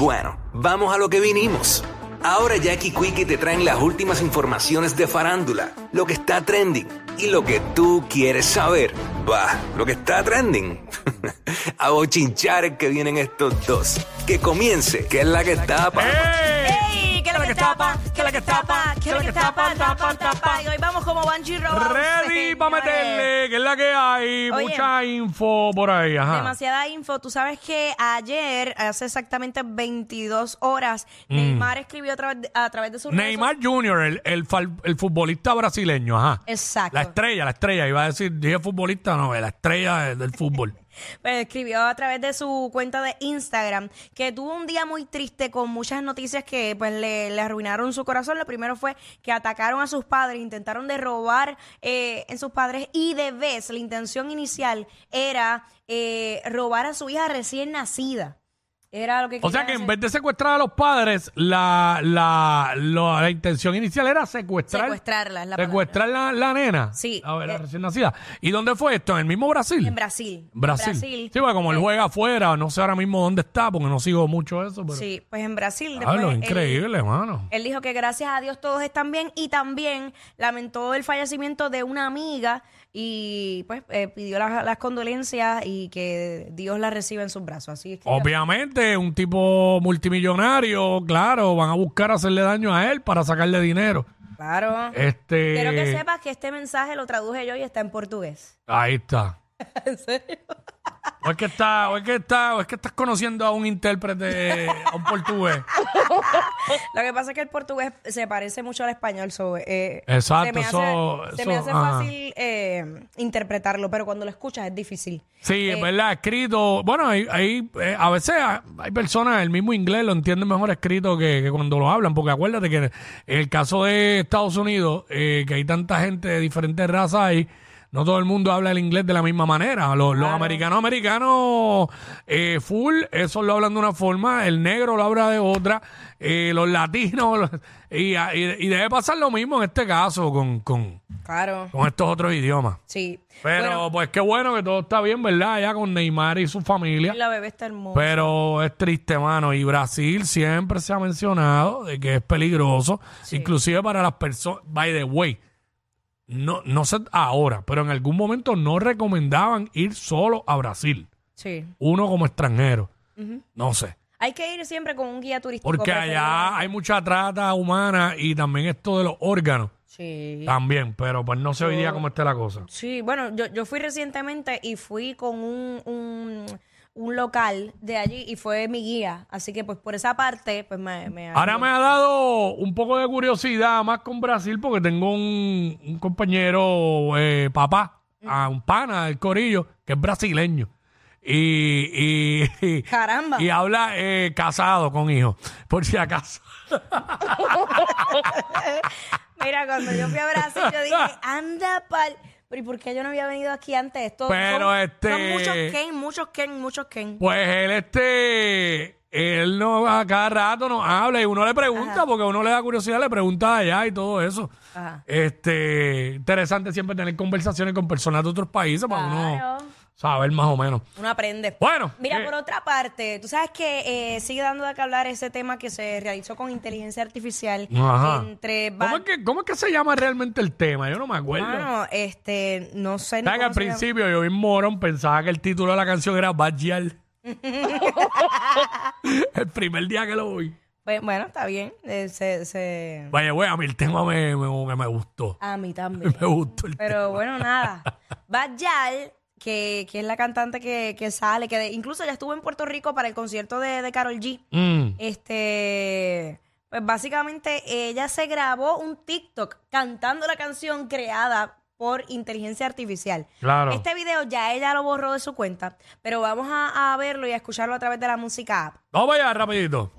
Bueno, vamos a lo que vinimos. Ahora Jackie Quickie te traen las últimas informaciones de farándula, lo que está trending y lo que tú quieres saber. Va, lo que está trending. a bochinchar que vienen estos dos. Que comience, que es la que tapa. ¡Ey! ¿Qué es lo que tapa? ¿Qué es lo que tapa? ¿Qué es lo que tapa? Tapa, tapa. Y hoy vamos como Banshee Robots. Ready para meterle, que es la que hay. Oye. Mucha info por ahí. Ajá. Demasiada info. Tú sabes que ayer, hace exactamente 22 horas, Mm. Neymar escribió a través de, a través de su Neymar Jr., el, el, fal- el futbolista brasileño, ajá. Exacto. La estrella, la estrella. Iba a decir, dije futbolista, no, la estrella de- del fútbol. Pues escribió a través de su cuenta de Instagram que tuvo un día muy triste con muchas noticias que pues le, arruinaron su corazón. Lo primero fue que atacaron a sus padres, intentaron de robar eh, en sus padres y de vez la intención inicial era eh, robar a su hija recién nacida. Era lo que O sea que en hacer. vez de secuestrar a los padres, la, la, lo- la intención inicial era secuestrar. Secuestrarla, es la secuestrar la, la nena. Sí, A ver, la eh, recién nacida. ¿Y dónde fue esto? ¿En el mismo Brasil? En Brasil. Brasil. Brasil. Sí, porque como él Eh, juega afuera, no sé ahora mismo dónde está, porque no sigo mucho eso. Pero... Sí, pues en Brasil. Hablo, después él- increíble, hermano. Él dijo que gracias a Dios todos están bien y también lamentó el fallecimiento de una amiga y pues eh, pidió las, las condolencias y que Dios la reciba en sus brazos. Así es que Obviamente, un tipo multimillonario, claro, van a buscar hacerle daño a él para sacarle dinero. claro. Este. Quiero que sepas que este mensaje lo traduje yo y está en portugués. Ahí está. ¿En serio? O es que está, o es que está, o es que estás conociendo a un intérprete, a un portugués. Lo que pasa es que el portugués se parece mucho al español. so, eh, Exacto, se me hace, eso- se me eso, hace ajá. fácil eh, interpretarlo, pero cuando lo escuchas es difícil. Sí, Eh, es verdad, escrito. Bueno, hay, hay, eh, a veces hay hay personas, el mismo inglés lo entienden mejor escrito que, que cuando lo hablan, porque acuérdate que en el caso de Estados Unidos, eh, que hay tanta gente de diferentes razas ahí, no todo el mundo habla el inglés de la misma manera. Los, los americanos americanos eh, full, eso lo hablan de una forma, el negro lo habla de otra, eh, los latinos, los- y, y- y debe pasar lo mismo en este caso con, con, Claro, con estos otros idiomas. sí. Pero Bueno, pues qué bueno que todo está bien, ¿verdad? Ya con Neymar y su familia. la bebé está hermosa. Pero es triste, mano. Y Brasil siempre se ha mencionado de que es peligroso. Inclusive para las personas, by the way, no, no sé ahora, pero en algún momento no recomendaban ir solo a Brasil. sí. Uno como extranjero. No sé. Hay que ir siempre con un guía turístico. Porque allá hay mucha trata humana y también esto de los órganos. Sí. También, pero pues no sé hoy día cómo esté la cosa. Sí, bueno, yo, yo fui recientemente y fui con un, un, un local de allí y fue mi guía. Así que pues por esa parte, pues me... me Ahora me ha dado un poco de curiosidad más con Brasil porque tengo un, un compañero, eh, papá, a un pana del corillo, que es brasileño. Y, y, y- Caramba. y habla eh, casado con hijos, por si acaso. Mira, cuando yo fui a Brasil, yo dije, anda pal... Pero ¿y por qué yo no había venido aquí antes? Esto Pero son, este- son muchos Ken, muchos Ken, muchos Ken. Pues él, este, él no, a cada rato nos habla y uno le pregunta, porque uno le da curiosidad, le pregunta allá y todo eso. Ajá. Este, interesante siempre tener conversaciones con personas de otros países para uno Claro. Saber más o menos. Uno aprende. Bueno, Mira, eh, por otra parte, tú sabes que eh, sigue dando de qué hablar ese tema que se realizó con inteligencia artificial Ajá. entre... ¿Cómo es, que, ¿Cómo es que se llama realmente el tema? Yo no me acuerdo. Mano, este, no sé ni ¿Sabes que al llama. principio yo vi morón pensaba que el título de la canción era Bad Gyal. el primer día que lo vi. Pues, bueno, está bien. eh, se, se- Vaya, güey, a mí el tema me, me, me gustó. A mí también. Me gustó el tema. Pero bueno, nada. Bad Gyal, que, que es la cantante que, que sale, que de- incluso ya estuvo en Puerto Rico para el concierto de, de Carol G. Mm. Este, pues básicamente ella se grabó un TikTok cantando la canción creada por inteligencia artificial. Claro. Este video ya ella lo borró de su cuenta, pero vamos a, a verlo y a escucharlo a través de la música app. Vamos allá, rapidito.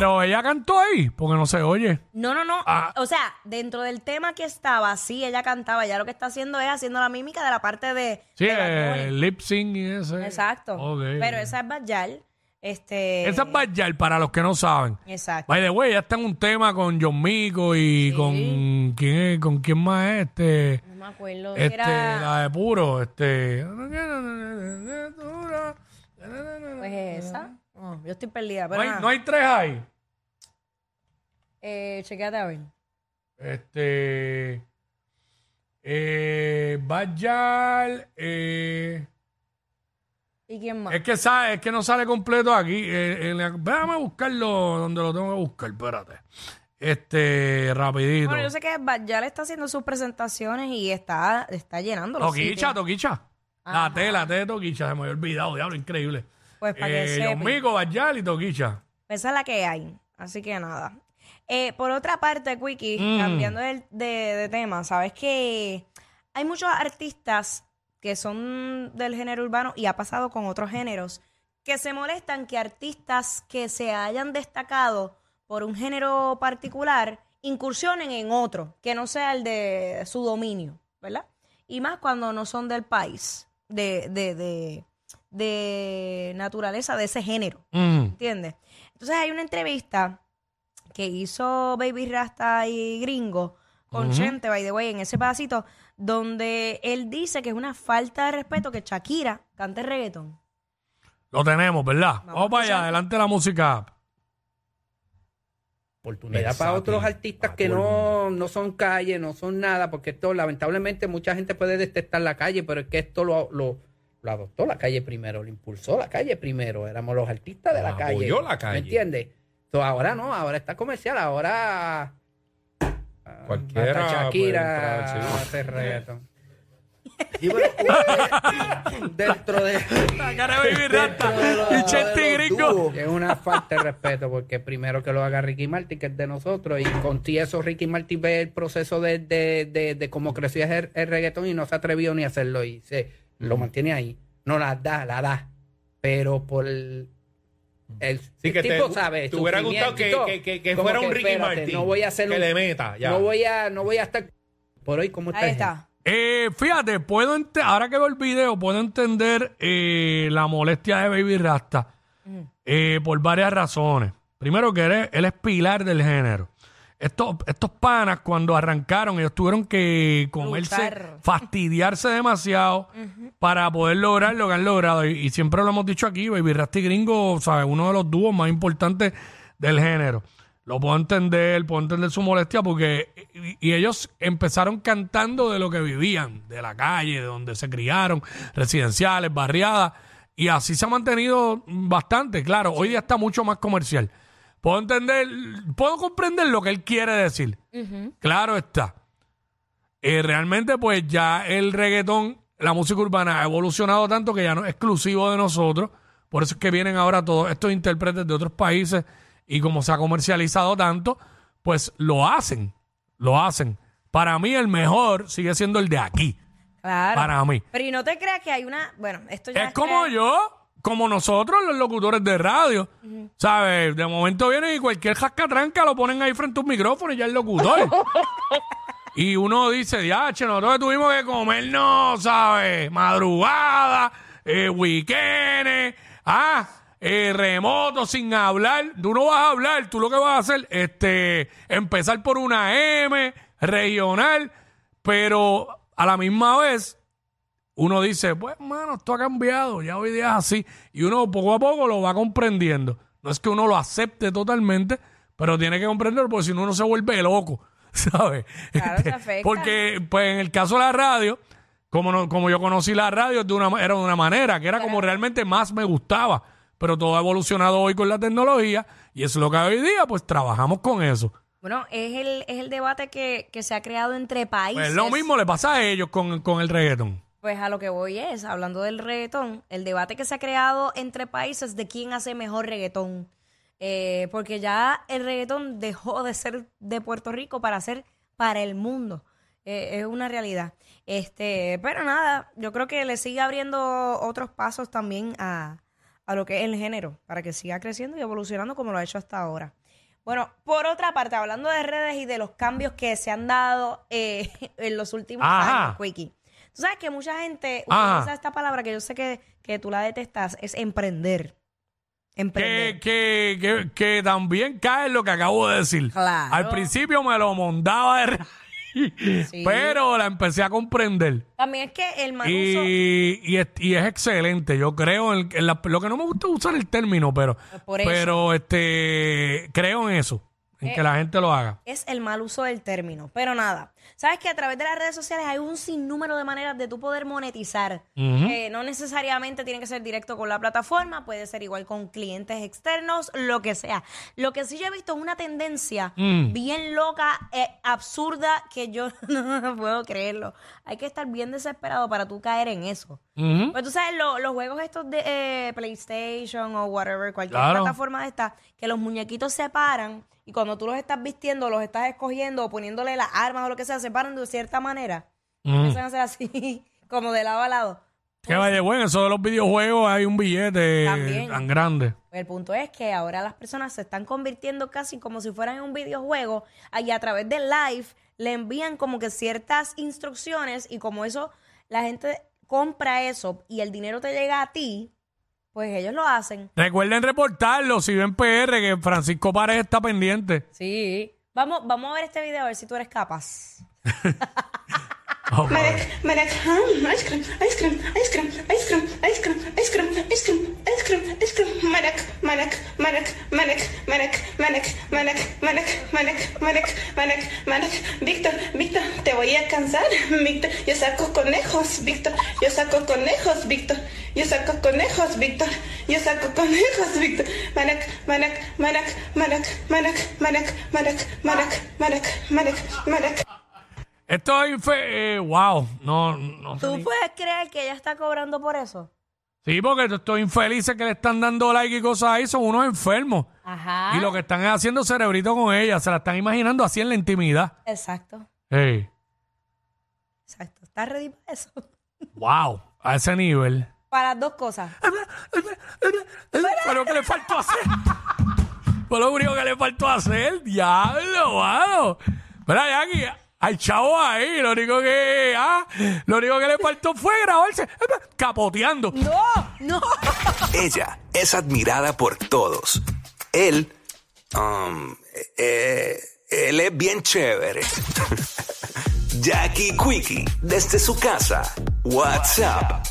Pero ella cantó ahí, porque no se oye. No, no, no. Ah. O sea, dentro del tema que estaba, sí, ella cantaba. Ya lo que está haciendo es haciendo la mímica de la parte de. Sí, de el lip sync y ese. Exacto. Ok. Pero esa es Bajal. Este. Esa es Bajal, para los que no saben. Exacto. By the way, ya está en un tema con John Mico y con quién es, con quién más es este, No me acuerdo. este, era. la de puro, este. Pues esa. No, yo estoy perdida. No hay, nada. no hay tres ahí. Eh, chequéate a ver. Este. Eh, Bajal, eh, ¿Y quién más? es que es que no sale completo aquí. eh, en la- déjame buscarlo donde lo tengo que buscar, espérate. Este, rapidito. Bueno, yo sé que Bajal está haciendo sus presentaciones y está, está llenando los Toquicha, sitios. Toquicha. La T, la T de Toquicha, se me había olvidado, diablo, increíble. Pues para que Eh, sepan. John Mico, Bajal y Toquicha. Esa es la que hay. Así que nada. Eh, por otra parte, Quickie, Mm. cambiando del- de, de tema, sabes que hay muchos artistas que son del género urbano y ha pasado con otros géneros que se molestan que artistas que se hayan destacado por un género particular incursionen en otro que no sea el de su dominio, ¿verdad? Y más cuando no son del país, de, de, de, de naturaleza de ese género. Mm. ¿Entiendes? Entonces hay una entrevista que hizo Baby Rasta y Gringo con Chente, by the way, en ese pedacito, donde él dice que es una falta de respeto que Shakira cante reggaetón. Lo tenemos, ¿verdad? Vamos, a para allá, adelante la música. oportunidad para otros artistas que no, no son calle, no son nada, porque esto lamentablemente mucha gente puede detestar la calle, pero es que esto lo, lo, lo adoptó la calle primero, lo impulsó la calle primero, éramos los artistas de la calle. apoyó la calle. ¿Me entiendes? Entonces, ahora no, ahora está comercial, ahora ah, Cualquiera hasta puede Shakira entrar, sí. hace eh, dentro de La cara de Baby Rasta y Chente y Gringo. es una falta de respeto porque primero que lo haga Ricky Martin, que es de nosotros, y con ti eso Ricky Martin ve el proceso de, de, de, de cómo creció el, el reggaetón y no se atrevió ni a hacerlo y se lo mantiene ahí. No la da, la da. Pero por el, el, Sí, que el tipo te, sabe. te hubiera gustado que, que, que, que fuera que, un Ricky espérate, Martin. No voy a hacer que un- le meta, ya. No voy a, no voy a estar por hoy como está. Ahí está. Eh, fíjate, puedo ahora que veo el video, puedo entender eh, la molestia de Baby Rasta eh, por varias razones. Primero que él es, él es pilar del género. Estos, estos panas cuando arrancaron, ellos tuvieron que comerse, Luchar. fastidiarse demasiado para poder lograr lo que han logrado. Y, y siempre lo hemos dicho aquí, Baby Rasta y Gringo, ¿sabes? uno de los dúos más importantes del género. Lo puedo entender, puedo entender su molestia porque y, y ellos empezaron cantando de lo que vivían, de la calle, de donde se criaron, residenciales, barriadas, y así se ha mantenido bastante, claro, hoy día está mucho más comercial. Puedo entender, puedo comprender lo que él quiere decir. Claro está. Eh, realmente, pues ya el reggaetón, la música urbana ha evolucionado tanto que ya no es exclusivo de nosotros. Por eso es que vienen ahora todos estos intérpretes de otros países y como se ha comercializado tanto, pues lo hacen, lo hacen. Para mí el mejor sigue siendo el de aquí. Claro. Para mí. Pero y no te creas que hay una. Bueno, esto ya Es como yo, como nosotros los locutores de radio. ¿Sabes? De momento vienen y cualquier jascatranca lo ponen ahí frente a un micrófono y ya el locutor. y uno dice, diache, nosotros tuvimos que comernos, ¿sabes? Madrugada, eh, weekendes, ah, eh, remoto, sin hablar. Tú no vas a hablar, tú lo que vas a hacer, este, empezar por una M, regional, pero a la misma vez uno dice, pues, mano, esto ha cambiado, ya hoy día es así. Y uno poco a poco lo va comprendiendo. No es que uno lo acepte totalmente, pero tiene que comprenderlo porque si no, uno se vuelve loco, ¿sabes? Claro, afecta. Porque, pues, en el caso de la radio, como, no- como yo conocí la radio, de una, era de una manera, que era como realmente más me gustaba. Pero todo ha evolucionado hoy con la tecnología y eso es lo que hoy día, pues, trabajamos con eso. Bueno, es el, es el debate que, que se ha creado entre países. Pues lo mismo le pasa a ellos con, con el reggaetón. Pues a lo que voy es, hablando del reggaetón, el debate que se ha creado entre países de quién hace mejor reggaetón. Eh, porque ya el reggaetón dejó de ser de Puerto Rico para ser para el mundo. Eh, es una realidad. Este, pero nada, yo creo que le sigue abriendo otros pasos también a, a lo que es el género, para que siga creciendo y evolucionando como lo ha hecho hasta ahora. Bueno, por otra parte, hablando de redes y de los cambios que se han dado eh, en los últimos Ajá. años, Quickie. Tú sabes que mucha gente Ajá. utiliza esta palabra que yo sé que, que tú la detestas, es emprender. Emprender. Que, que, que, que también cae en lo que acabo de decir. Claro. Al principio me lo mondaba de raíz, Sí. pero la empecé a comprender. También es que el mal uso... Y, y, es, y es excelente. Yo creo en, en la- lo que no me gusta es usar el término, pero, Pues por eso. pero este creo en eso, en Eh, que la gente lo haga. es el mal uso del término. Pero nada, sabes que a través de las redes sociales hay un sinnúmero de maneras de tú poder monetizar. Eh, no necesariamente tiene que ser directo con la plataforma, puede ser igual con clientes externos, lo que sea. Lo que sí yo he visto es una tendencia Mm. bien loca, eh, absurda, que yo no puedo creerlo. Hay que estar bien desesperado para tú caer en eso. Ujú. Pues tú sabes, lo- los juegos estos de PlayStation o whatever, cualquier Claro. plataforma de esta, que los muñequitos se paran y cuando tú los estás vistiendo, los estás escogiendo o poniéndole las armas o lo que sea, se paran de cierta manera. Empiezan a hacer así, como de lado a lado. Que vaya, bueno, eso de los videojuegos hay un billete También. tan grande. Pues el punto es que ahora las personas se están convirtiendo casi como si fueran en un videojuego y a través del live le envían como que ciertas instrucciones y como eso, la gente compra eso y el dinero te llega a ti, pues ellos lo hacen. Recuerden reportarlo si ven PR que Francisco Párez está pendiente. Sí. Vamos, vamos a ver este video a ver si tú eres capaz. Marek, Marek, mm, ice cream, ice cream, ice cream, ice cream, ice cream, ice cream, ice cream, ice cream, ice cream, Marek, Marek, Marek, Marek, Marek, Marek, Marek, Marek, Marek, Marek, Marek, Marek, Víctor, Víctor, te voy a cansar, Víctor, yo saco conejos, Víctor, yo saco conejos, Víctor, yo saco conejos, Víctor, yo saco conejos, Víctor, Marek, Marek, Marek, Marek, Marek, Marek, Marek, Marek, Marek, Marek, Marek. Esto es infe- eh, wow, no, no sé ¿Tú ni- puedes creer que ella está cobrando por eso? Sí, porque estos infelices que le están dando like y cosas ahí son unos enfermos. Ajá. Y lo que están es haciendo cerebrito con ella, se la están imaginando así en la intimidad. Exacto, Hey, exacto. ¿Estás ready para eso? wow, a ese nivel. Para las dos cosas. Fue lo que le faltó hacer. Fue lo único que le faltó hacer. Diablo, mano. Mira, Jackie, al chavo ahí, lo único que, ah, lo único que le faltó fue grabarse capoteando. No, no. Ella es admirada por todos. Él, um, eh, él es bien chévere. Jackie Quickie, desde su casa. WhatsApp